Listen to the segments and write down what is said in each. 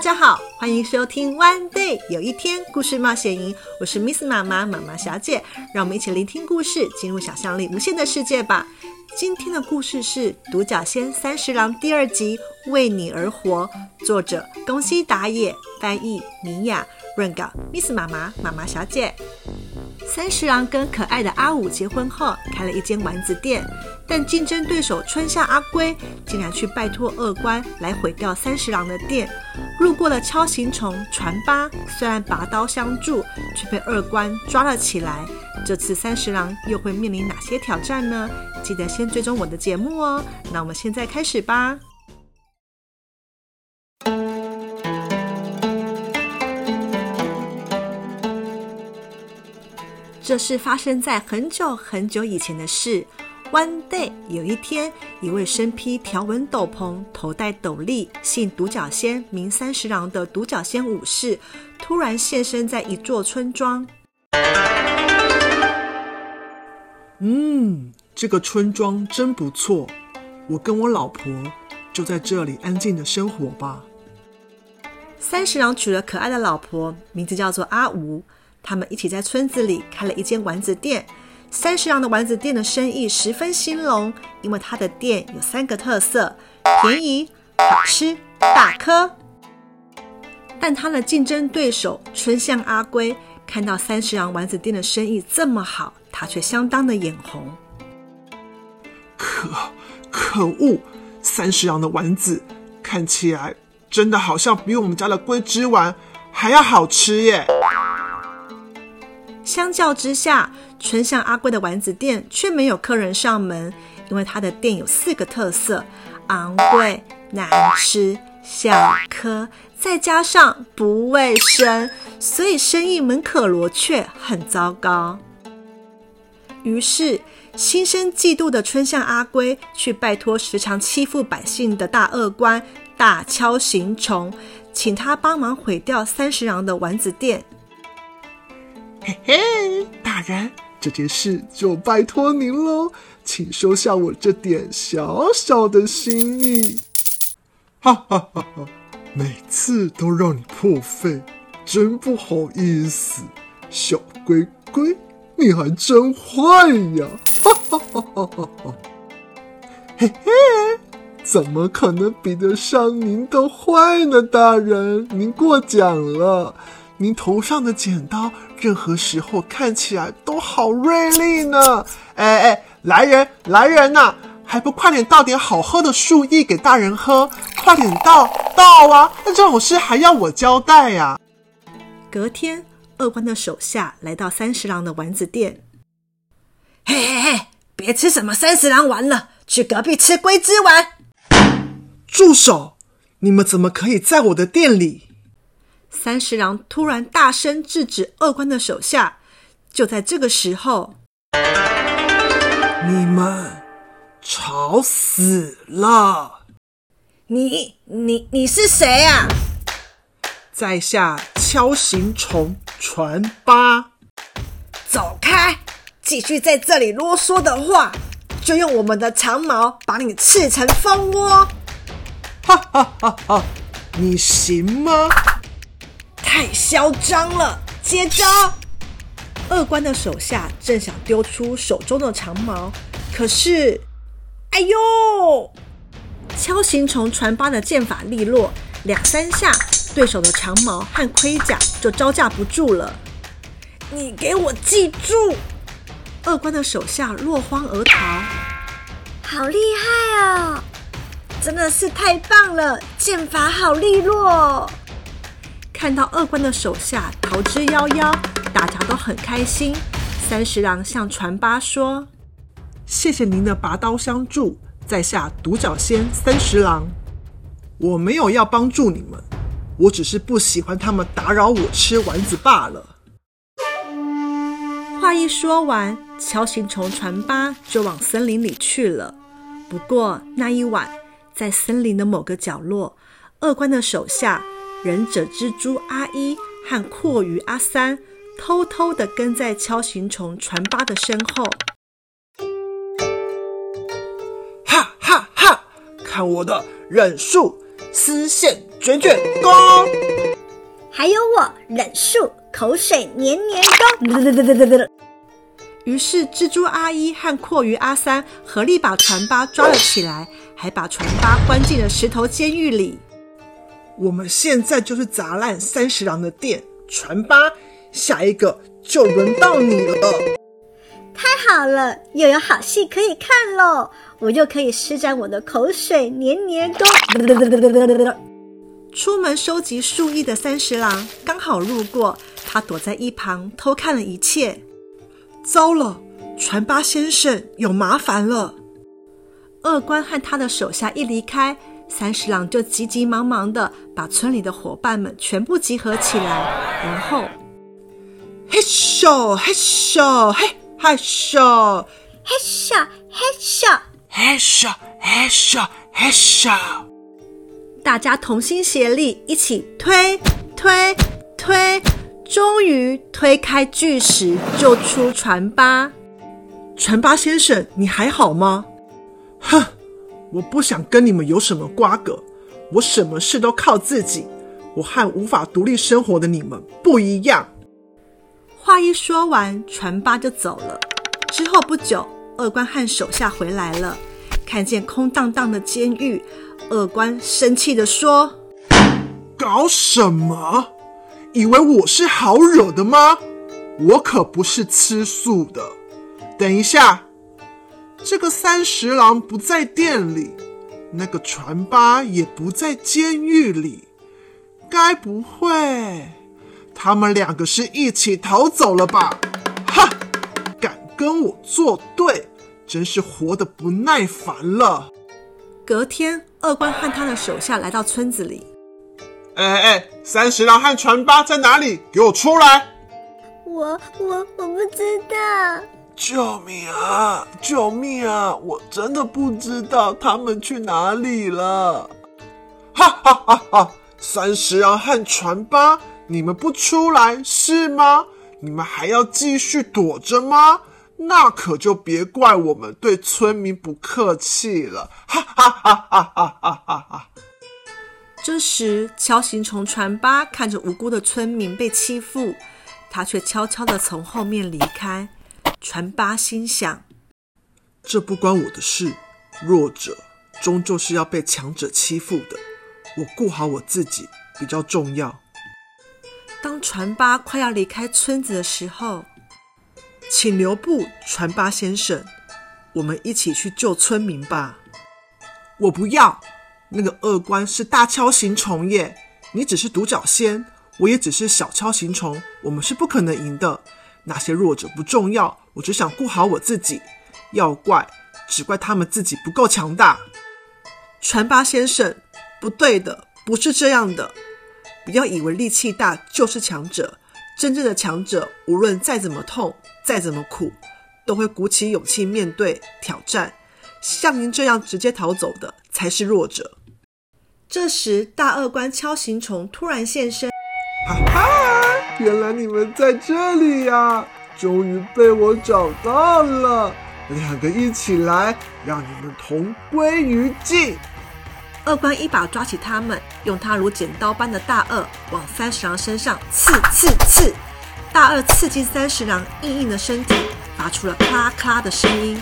大家好，欢迎收听 One Day 有一天故事冒险营，我是 Miss 妈妈妈妈小姐，让我们一起聆听故事，进入想象力无限的世界吧。今天的故事是《独角仙三十郎》第二集《为你而活》，作者宫西达也，翻译米雅，润稿 Miss 妈妈妈妈小姐。三十郎跟可爱的阿五结婚后，开了一间丸子店。但竞争对手春象阿龟竟然去拜托二官来毁掉三十郎的店。路过了锹形虫船八，虽然拔刀相助，却被二官抓了起来。这次三十郎又会面临哪些挑战呢？记得先追踪我的节目哦。那我们现在开始吧。这是发生在很久很久以前的事。One day，有一天，一位身披条纹斗篷、头戴斗笠、姓独角仙、名三十郎的独角仙武士，突然现身在一座村庄。嗯，这个村庄真不错，我跟我老婆就在这里安静的生活吧。三十郎娶了可爱的老婆，名字叫做阿吴。他们一起在村子里开了一间丸子店。三十郎的丸子店的生意十分兴隆，因为他的店有三个特色：便宜、好吃、大颗。但他的竞争对手春象阿龟看到三十郎丸子店的生意这么好，他却相当的眼红。可可恶！三十郎的丸子看起来真的好像比我们家的龟之丸还要好吃耶。相较之下，春象阿龟的丸子店却没有客人上门，因为他的店有四个特色：昂贵、难吃、小颗，再加上不卫生，所以生意门可罗雀，很糟糕。于是，心生嫉妒的春象阿龟去拜托时常欺负百姓的大恶官大锹形虫，请他帮忙毁掉三十郎的丸子店。嘿嘿，大人，这件事就拜托您喽，请收下我这点小小的心意。哈哈哈哈！每次都让你破费，真不好意思，小龟龟，你还真坏呀！哈哈哈哈哈哈！嘿嘿，怎么可能比得上您的坏呢，大人？您过奖了。您头上的剪刀，任何时候看起来都好锐利呢。哎哎，来人来人呐，还不快点倒点好喝的树液给大人喝！快点倒倒啊！那这种事还要我交代呀？隔天，二官的手下来到三十郎的丸子店。嘿嘿嘿，别吃什么三十郎丸了，去隔壁吃龟之丸。住手！你们怎么可以在我的店里？三十郎突然大声制止二官的手下。就在这个时候，你们吵死了！你、你、你是谁啊？在下敲行虫传八。走开！继续在这里啰嗦的话，就用我们的长矛把你刺成蜂窝！哈哈哈哈！你行吗？太嚣张了！接招！二官的手下正想丢出手中的长矛，可是，哎呦！锹形虫传八的剑法利落，两三下，对手的长矛和盔甲就招架不住了。你给我记住！二官的手下落荒而逃。好厉害哦！真的是太棒了，剑法好利落。看到二官的手下逃之夭夭，大家都很开心。三十郎向传八说：“谢谢您的拔刀相助，在下独角仙三十郎。我没有要帮助你们，我只是不喜欢他们打扰我吃丸子罢了。”话一说完，锹形虫传八就往森林里去了。不过那一晚，在森林的某个角落，二官的手下。忍者蜘蛛阿一和蛞蝓阿三偷偷地跟在敲形虫船八的身后，哈哈哈！看我的忍术丝线卷卷功，还有我忍术口水黏黏功。于是蜘蛛阿一和蛞蝓阿三合力把船八抓了起来，还把船八关进了石头监狱里。我们现在就是砸烂三十郎的店，传八，下一个就轮到你了。太好了，又有好戏可以看喽！我又可以施展我的口水黏黏功。出门收集树叶的三十郎刚好路过，他躲在一旁偷看了一切。糟了，船八先生有麻烦了。二官和他的手下一离开，三十郎就急急忙忙的把村里的伙伴们全部集合起来，然后嘿咻嘿咻嘿嘿咻嘿咻嘿咻嘿咻嘿咻嘿咻，大家同心协力，一起推推推。终于推开巨石，救出船八。船八先生，你还好吗？哼，我不想跟你们有什么瓜葛。我什么事都靠自己。我和无法独立生活的你们不一样。话一说完，船八就走了。之后不久，二官和手下回来了，看见空荡荡的监狱，二官生气地说：“搞什么？”以为我是好惹的吗？我可不是吃素的。等一下，这个三十郎不在店里，那个船八也不在监狱里，该不会他们两个是一起逃走了吧？哈！敢跟我作对，真是活得不耐烦了。隔天，二官和他的手下来到村子里。哎哎，三十郎和船八在哪里？给我出来！我我我不知道。救命啊！救命啊！我真的不知道他们去哪里了。哈哈哈哈！三十郎和船八，你们不出来是吗？你们还要继续躲着吗？那可就别怪我们对村民不客气了。哈哈哈哈哈哈哈哈！这时，锹形虫船八看着无辜的村民被欺负，他却悄悄地从后面离开。船八心想：这不关我的事，弱者终究是要被强者欺负的，我顾好我自己比较重要。当船八快要离开村子的时候，请留步，船八先生，我们一起去救村民吧。我不要。那个恶官是大锹形虫耶，你只是独角仙，我也只是小锹形虫，我们是不可能赢的。那些弱者不重要，我只想顾好我自己。要怪，只怪他们自己不够强大。船八先生，不对的，不是这样的。不要以为力气大就是强者，真正的强者，无论再怎么痛，再怎么苦，都会鼓起勇气面对挑战。像您这样直接逃走的，才是弱者。这时，大恶官锹形虫突然现身。原来你们在这里呀！终于被我找到了，两个一起来，让你们同归于尽。二官一把抓起他们，用他如剪刀般的大顎往三十郎身上刺刺刺。大顎刺进三十郎硬硬的身体，发出了咔咔的声音。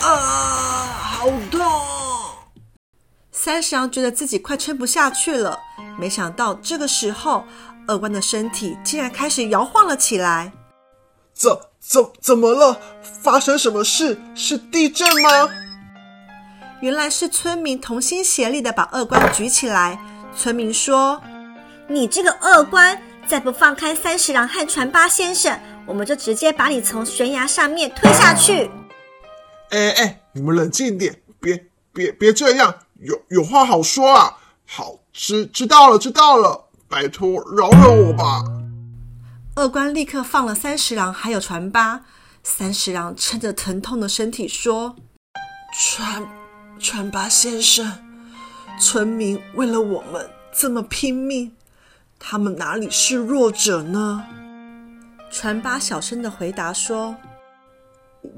啊，好痛！三十郎觉得自己快撑不下去了，没想到这个时候，二官的身体竟然开始摇晃了起来。怎怎怎么了？发生什么事？是地震吗？原来是村民同心协力的把二官举起来。村民说：“你这个二官，再不放开三十郎和船八先生，我们就直接把你从悬崖上面推下去。”哎哎，你们冷静点，别别别这样。有有话好说啊！好，知知道了，知道了，拜托饶了我吧。恶官立刻放了三十郎，还有船八。三十郎撑着疼痛的身体说：“船船八先生，村民为了我们这么拼命，他们哪里是弱者呢？”船八小声的回答说：“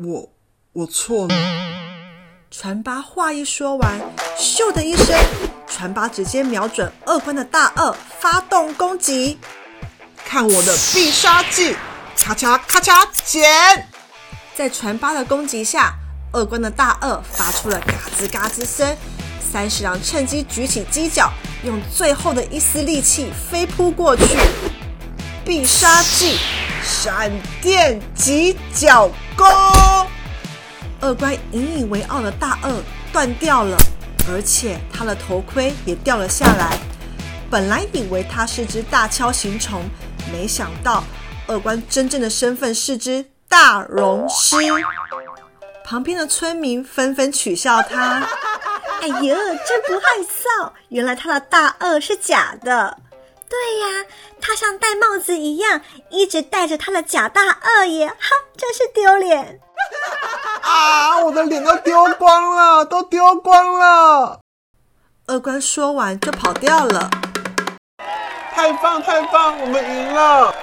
我我错了。”传八话一说完，咻的一声，传八直接瞄准二关的大顎，发动攻击。看我的必杀技，咔嚓咔嚓剪！在传八的攻击下，二关的大顎发出了嘎吱嘎吱声。三十郎趁机举起犄角，用最后的一丝力气飞扑过去。必杀技，闪电犄角功！二关引以为傲的大顎断掉了，而且他的头盔也掉了下来。本来以为他是只大锹形虫，没想到二关真正的身份是只大龙狮。旁边的村民纷纷取笑他：“ 哎呦，真不害臊！原来他的大顎是假的。”对呀，他像戴帽子一样，一直戴着他的假大顎耶！哈，真是丢脸。啊！我的脸都丢光了，都丢光了。二官说完就跑掉了。太棒太棒，我们赢了！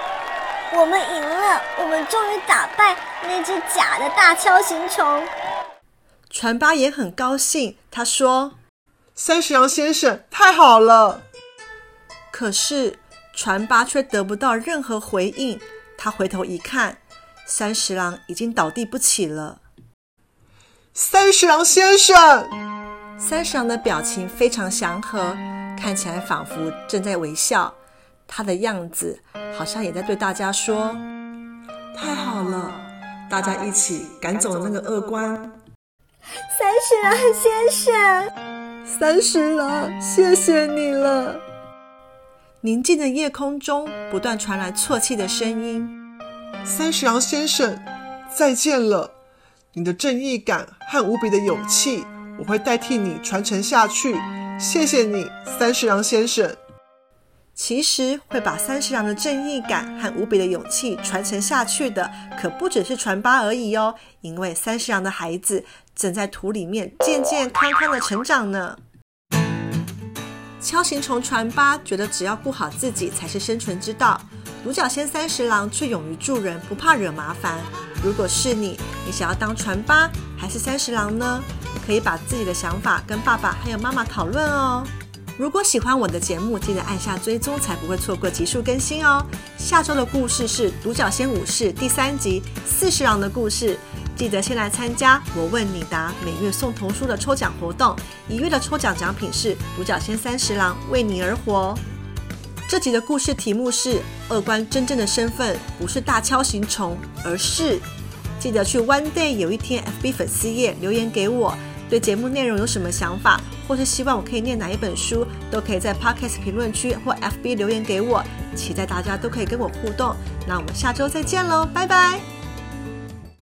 我们赢了！我们终于打败那只假的大锹形虫。传八也很高兴，他说：“三十郎先生，太好了！”可是传八却得不到任何回应。他回头一看，三十郎已经倒地不起了。三十郎先生，三十郎的表情非常祥和，看起来仿佛正在微笑。他的样子好像也在对大家说：“太好了，大家一起赶走了那个恶官。”三十郎先生，三十郎，谢谢你了。宁静的夜空中不断传来啜泣的声音：“三十郎先生，再见了。”你的正义感和无比的勇气，我会代替你传承下去。谢谢你，三十郎先生。其实会把三十郎的正义感和无比的勇气传承下去的，可不只是传八而已哦。因为三十郎的孩子正在土里面健健康康的成长呢。锹形虫传八觉得只要顾好自己才是生存之道，独角仙三十郎却勇于助人，不怕惹麻烦。如果是你，你想要当传八还是三十郎呢？可以把自己的想法跟爸爸还有妈妈讨论哦。如果喜欢我的节目，记得按下追踪，才不会错过集数更新哦。下周的故事是《独角仙武士》第三集四十郎的故事，记得先来参加我问你答每月送童书的抽奖活动。一月的抽奖奖品是独角仙三十郎为你而活。这集的故事题目是：二关真正的身份不是大敲行虫，而是……记得去 One Day 有一天 FB 粉丝页留言给我，对节目内容有什么想法，或是希望我可以念哪一本书，都可以在 Podcast 评论区或 FB 留言给我。期待大家都可以跟我互动。那我们下周再见喽，拜拜。